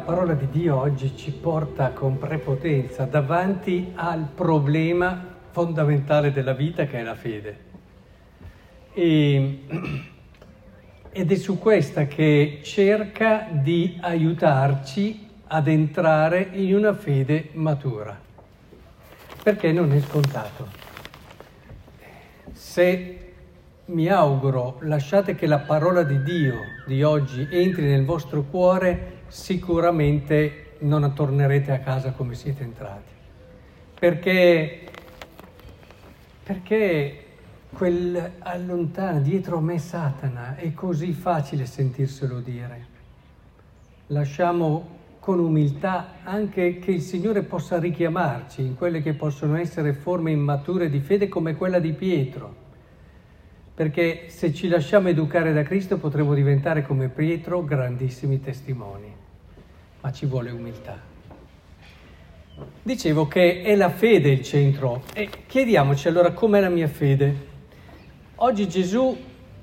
la parola di Dio oggi ci porta con prepotenza davanti al problema fondamentale della vita che è la fede. E, ed è su questa che cerca di aiutarci ad entrare in una fede matura, perché non è scontato. Se mi auguro, lasciate che la parola di Dio di oggi entri nel vostro cuore, sicuramente non tornerete a casa come siete entrati. Perché, perché quel allontana dietro a me Satana è così facile sentirselo dire. Lasciamo con umiltà anche che il Signore possa richiamarci in quelle che possono essere forme immature di fede come quella di Pietro perché se ci lasciamo educare da Cristo potremo diventare come Pietro grandissimi testimoni, ma ci vuole umiltà. Dicevo che è la fede il centro e chiediamoci allora com'è la mia fede. Oggi Gesù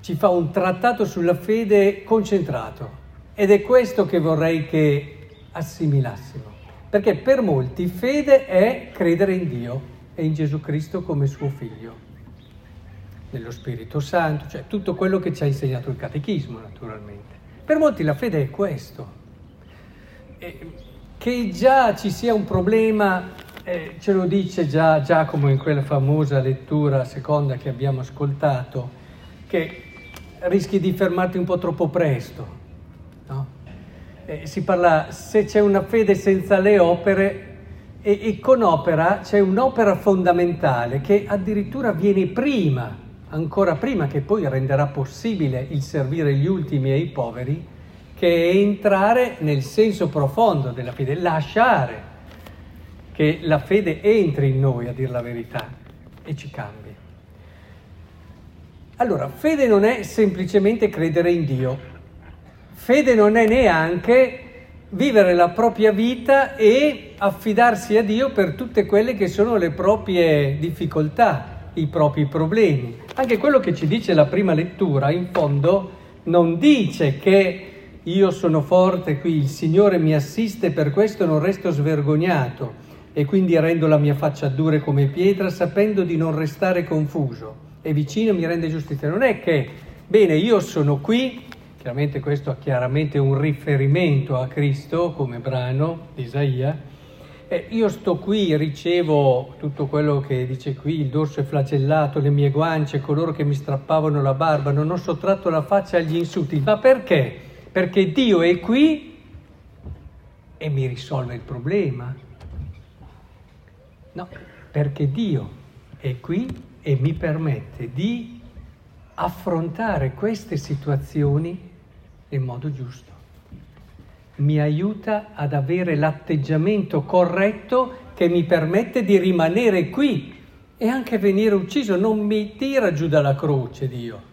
ci fa un trattato sulla fede concentrato ed è questo che vorrei che assimilassimo, perché per molti fede è credere in Dio e in Gesù Cristo come suo figlio nello Spirito Santo, cioè tutto quello che ci ha insegnato il catechismo naturalmente. Per molti la fede è questo. E che già ci sia un problema, eh, ce lo dice già Giacomo in quella famosa lettura seconda che abbiamo ascoltato, che rischi di fermarti un po' troppo presto. No? Eh, si parla, se c'è una fede senza le opere, e, e con opera c'è un'opera fondamentale che addirittura viene prima ancora prima che poi renderà possibile il servire gli ultimi e i poveri, che è entrare nel senso profondo della fede, lasciare che la fede entri in noi, a dire la verità, e ci cambi. Allora, fede non è semplicemente credere in Dio, fede non è neanche vivere la propria vita e affidarsi a Dio per tutte quelle che sono le proprie difficoltà, i propri problemi. Anche quello che ci dice la prima lettura, in fondo, non dice che io sono forte qui, il Signore mi assiste, per questo non resto svergognato e quindi rendo la mia faccia dura come pietra, sapendo di non restare confuso e vicino mi rende giustizia. Non è che, bene, io sono qui, chiaramente questo ha chiaramente un riferimento a Cristo come brano di Isaia, eh, io sto qui, ricevo tutto quello che dice qui, il dorso è flagellato, le mie guance, coloro che mi strappavano la barba, non ho sottratto la faccia agli insulti. Ma perché? Perché Dio è qui e mi risolve il problema. No, perché Dio è qui e mi permette di affrontare queste situazioni in modo giusto mi aiuta ad avere l'atteggiamento corretto che mi permette di rimanere qui e anche venire ucciso, non mi tira giù dalla croce Dio.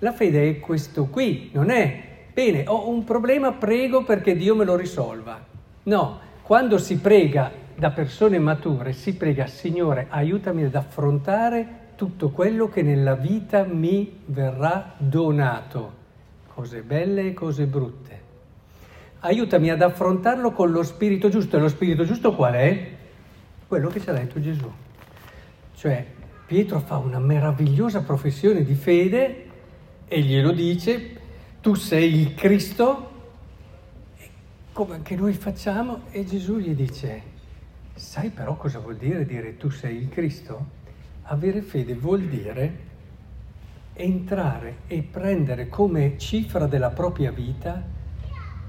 La fede è questo qui, non è bene, ho un problema, prego perché Dio me lo risolva. No, quando si prega da persone mature, si prega Signore, aiutami ad affrontare tutto quello che nella vita mi verrà donato cose belle e cose brutte. Aiutami ad affrontarlo con lo spirito giusto. E lo spirito giusto qual è? Quello che ci ha detto Gesù. Cioè, Pietro fa una meravigliosa professione di fede e glielo dice, tu sei il Cristo, come anche noi facciamo, e Gesù gli dice, sai però cosa vuol dire dire tu sei il Cristo? Avere fede vuol dire entrare e prendere come cifra della propria vita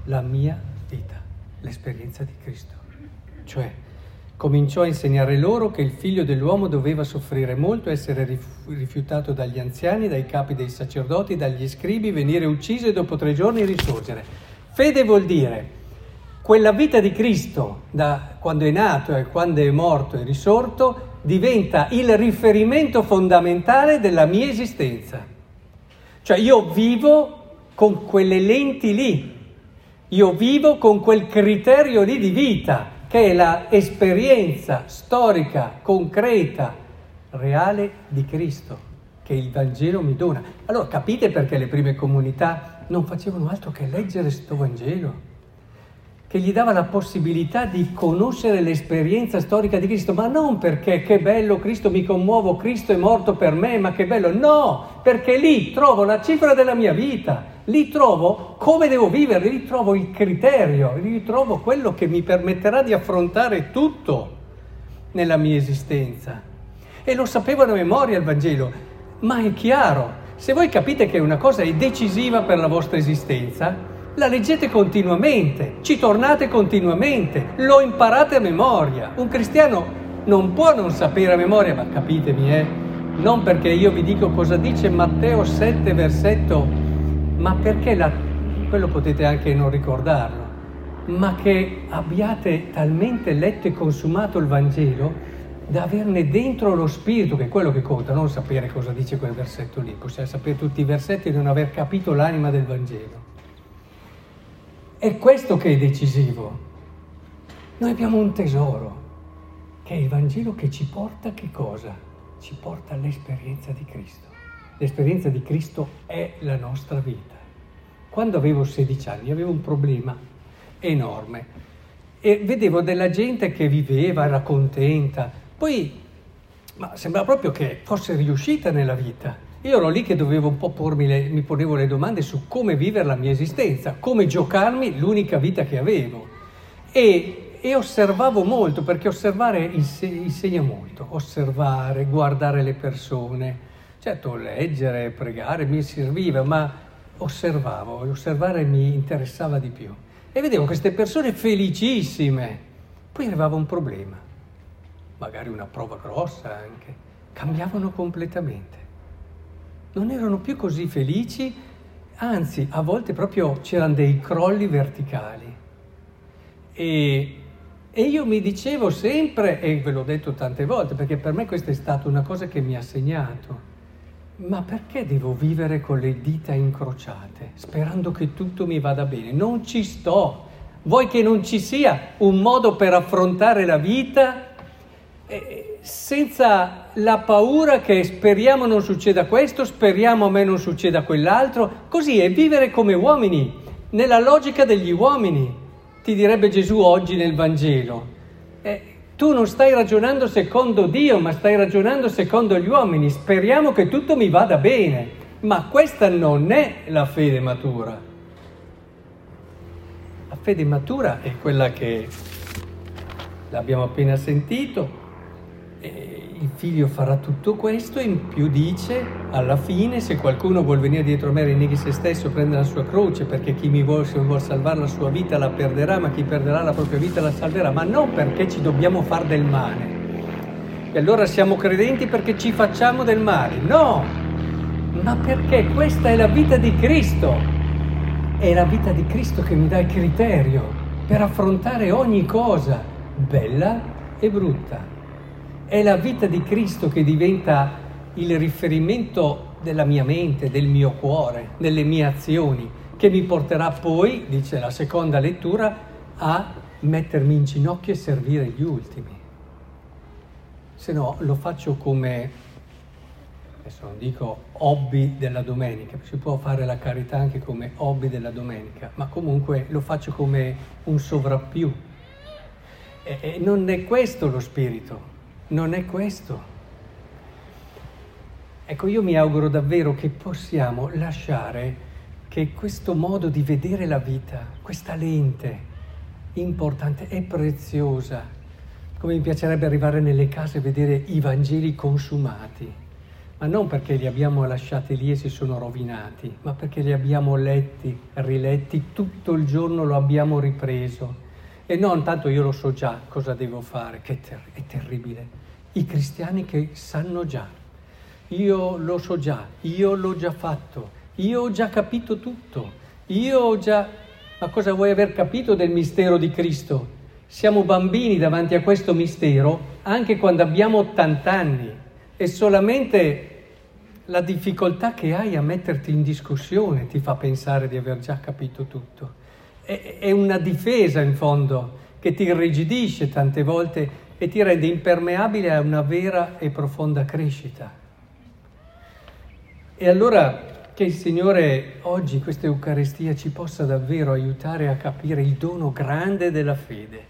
la mia vita, l'esperienza di Cristo. Cioè, cominciò a insegnare loro che il figlio dell'uomo doveva soffrire molto, essere rifiutato dagli anziani, dai capi dei sacerdoti, dagli scribi, venire ucciso e dopo tre giorni risorgere. Fede vuol dire quella vita di Cristo, da quando è nato e quando è morto e risorto, diventa il riferimento fondamentale della mia esistenza. Cioè io vivo con quelle lenti lì, io vivo con quel criterio lì di vita, che è l'esperienza storica, concreta, reale di Cristo, che il Vangelo mi dona. Allora capite perché le prime comunità non facevano altro che leggere questo Vangelo? Che gli dava la possibilità di conoscere l'esperienza storica di Cristo, ma non perché che bello Cristo mi commuovo, Cristo è morto per me, ma che bello, no, perché lì trovo la cifra della mia vita, lì trovo come devo vivere, lì trovo il criterio, lì trovo quello che mi permetterà di affrontare tutto nella mia esistenza. E lo sapevano a memoria il Vangelo, ma è chiaro, se voi capite che una cosa è decisiva per la vostra esistenza, la leggete continuamente, ci tornate continuamente, lo imparate a memoria. Un cristiano non può non sapere a memoria, ma capitemi, eh? Non perché io vi dico cosa dice Matteo 7, versetto, ma perché la, quello potete anche non ricordarlo, ma che abbiate talmente letto e consumato il Vangelo da averne dentro lo spirito, che è quello che conta, non sapere cosa dice quel versetto lì, possiamo sapere tutti i versetti e non aver capito l'anima del Vangelo. È questo che è decisivo. Noi abbiamo un tesoro, che è il Vangelo che ci porta che cosa? Ci porta all'esperienza di Cristo. L'esperienza di Cristo è la nostra vita. Quando avevo 16 anni avevo un problema enorme e vedevo della gente che viveva, era contenta, poi ma sembrava proprio che fosse riuscita nella vita. Io ero lì che dovevo un po' pormi, le, mi ponevo le domande su come vivere la mia esistenza, come giocarmi l'unica vita che avevo. E, e osservavo molto, perché osservare insegna molto, osservare, guardare le persone. Certo, leggere, pregare mi serviva, ma osservavo, e osservare mi interessava di più. E vedevo queste persone felicissime. Poi arrivava un problema, magari una prova grossa anche, cambiavano completamente non erano più così felici, anzi a volte proprio c'erano dei crolli verticali. E, e io mi dicevo sempre, e ve l'ho detto tante volte, perché per me questa è stata una cosa che mi ha segnato, ma perché devo vivere con le dita incrociate, sperando che tutto mi vada bene? Non ci sto. Vuoi che non ci sia un modo per affrontare la vita? Eh, senza la paura che speriamo non succeda questo, speriamo a me non succeda quell'altro, così è vivere come uomini, nella logica degli uomini, ti direbbe Gesù oggi nel Vangelo. Tu non stai ragionando secondo Dio, ma stai ragionando secondo gli uomini, speriamo che tutto mi vada bene, ma questa non è la fede matura. La fede matura è quella che l'abbiamo appena sentito, il figlio farà tutto questo e in più dice, alla fine, se qualcuno vuol venire dietro me, rinneghi se stesso, prende la sua croce, perché chi mi vuole, se vuole salvare la sua vita la perderà, ma chi perderà la propria vita la salverà, ma non perché ci dobbiamo far del male. E allora siamo credenti perché ci facciamo del male. No, ma perché questa è la vita di Cristo. È la vita di Cristo che mi dà il criterio per affrontare ogni cosa, bella e brutta. È la vita di Cristo che diventa il riferimento della mia mente, del mio cuore, delle mie azioni, che mi porterà poi, dice la seconda lettura, a mettermi in ginocchio e servire gli ultimi. Se no lo faccio come, adesso non dico hobby della domenica, si può fare la carità anche come hobby della domenica, ma comunque lo faccio come un sovrappiù. E, e non è questo lo spirito non è questo. Ecco, io mi auguro davvero che possiamo lasciare che questo modo di vedere la vita, questa lente importante e preziosa, come mi piacerebbe arrivare nelle case e vedere i Vangeli consumati, ma non perché li abbiamo lasciati lì e si sono rovinati, ma perché li abbiamo letti, riletti, tutto il giorno lo abbiamo ripreso. E non tanto io lo so già cosa devo fare, che ter- è terribile i cristiani che sanno già. Io lo so già, io l'ho già fatto, io ho già capito tutto, io ho già... Ma cosa vuoi aver capito del mistero di Cristo? Siamo bambini davanti a questo mistero anche quando abbiamo 80 anni e solamente la difficoltà che hai a metterti in discussione ti fa pensare di aver già capito tutto. È, è una difesa in fondo che ti irrigidisce tante volte e ti rende impermeabile a una vera e profonda crescita. E allora Che il Signore oggi, questa Eucaristia, ci possa davvero aiutare a capire il dono grande della fede.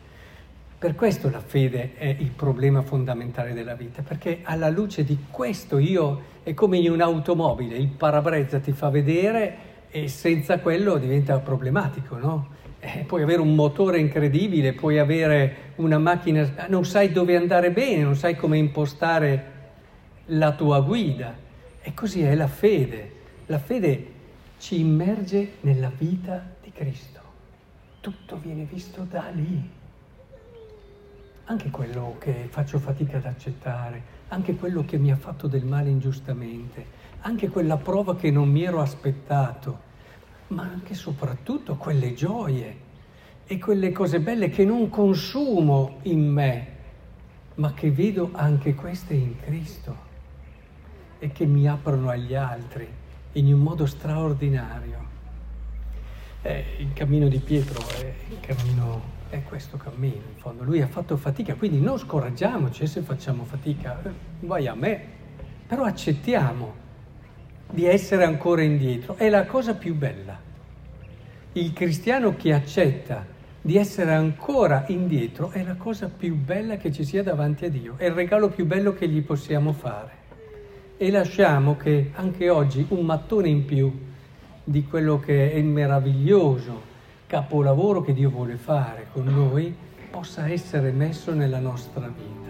Per questo la fede è il problema fondamentale della vita, perché alla luce di questo io è come in un'automobile, il parabrezza ti fa vedere e senza quello diventa problematico, no? Eh, puoi avere un motore incredibile, puoi avere una macchina, non sai dove andare bene, non sai come impostare la tua guida. E così è la fede. La fede ci immerge nella vita di Cristo. Tutto viene visto da lì. Anche quello che faccio fatica ad accettare, anche quello che mi ha fatto del male ingiustamente, anche quella prova che non mi ero aspettato, ma anche e soprattutto quelle gioie e quelle cose belle che non consumo in me, ma che vedo anche queste in Cristo e che mi aprono agli altri in un modo straordinario. Eh, il cammino di Pietro è, cammino, è, questo cammino, in fondo. Lui ha fatto fatica, quindi non scoraggiamoci se facciamo fatica, eh, vai a me, però accettiamo di essere ancora indietro. È la cosa più bella. Il cristiano che accetta di essere ancora indietro è la cosa più bella che ci sia davanti a Dio, è il regalo più bello che gli possiamo fare e lasciamo che anche oggi un mattone in più di quello che è il meraviglioso capolavoro che Dio vuole fare con noi possa essere messo nella nostra vita.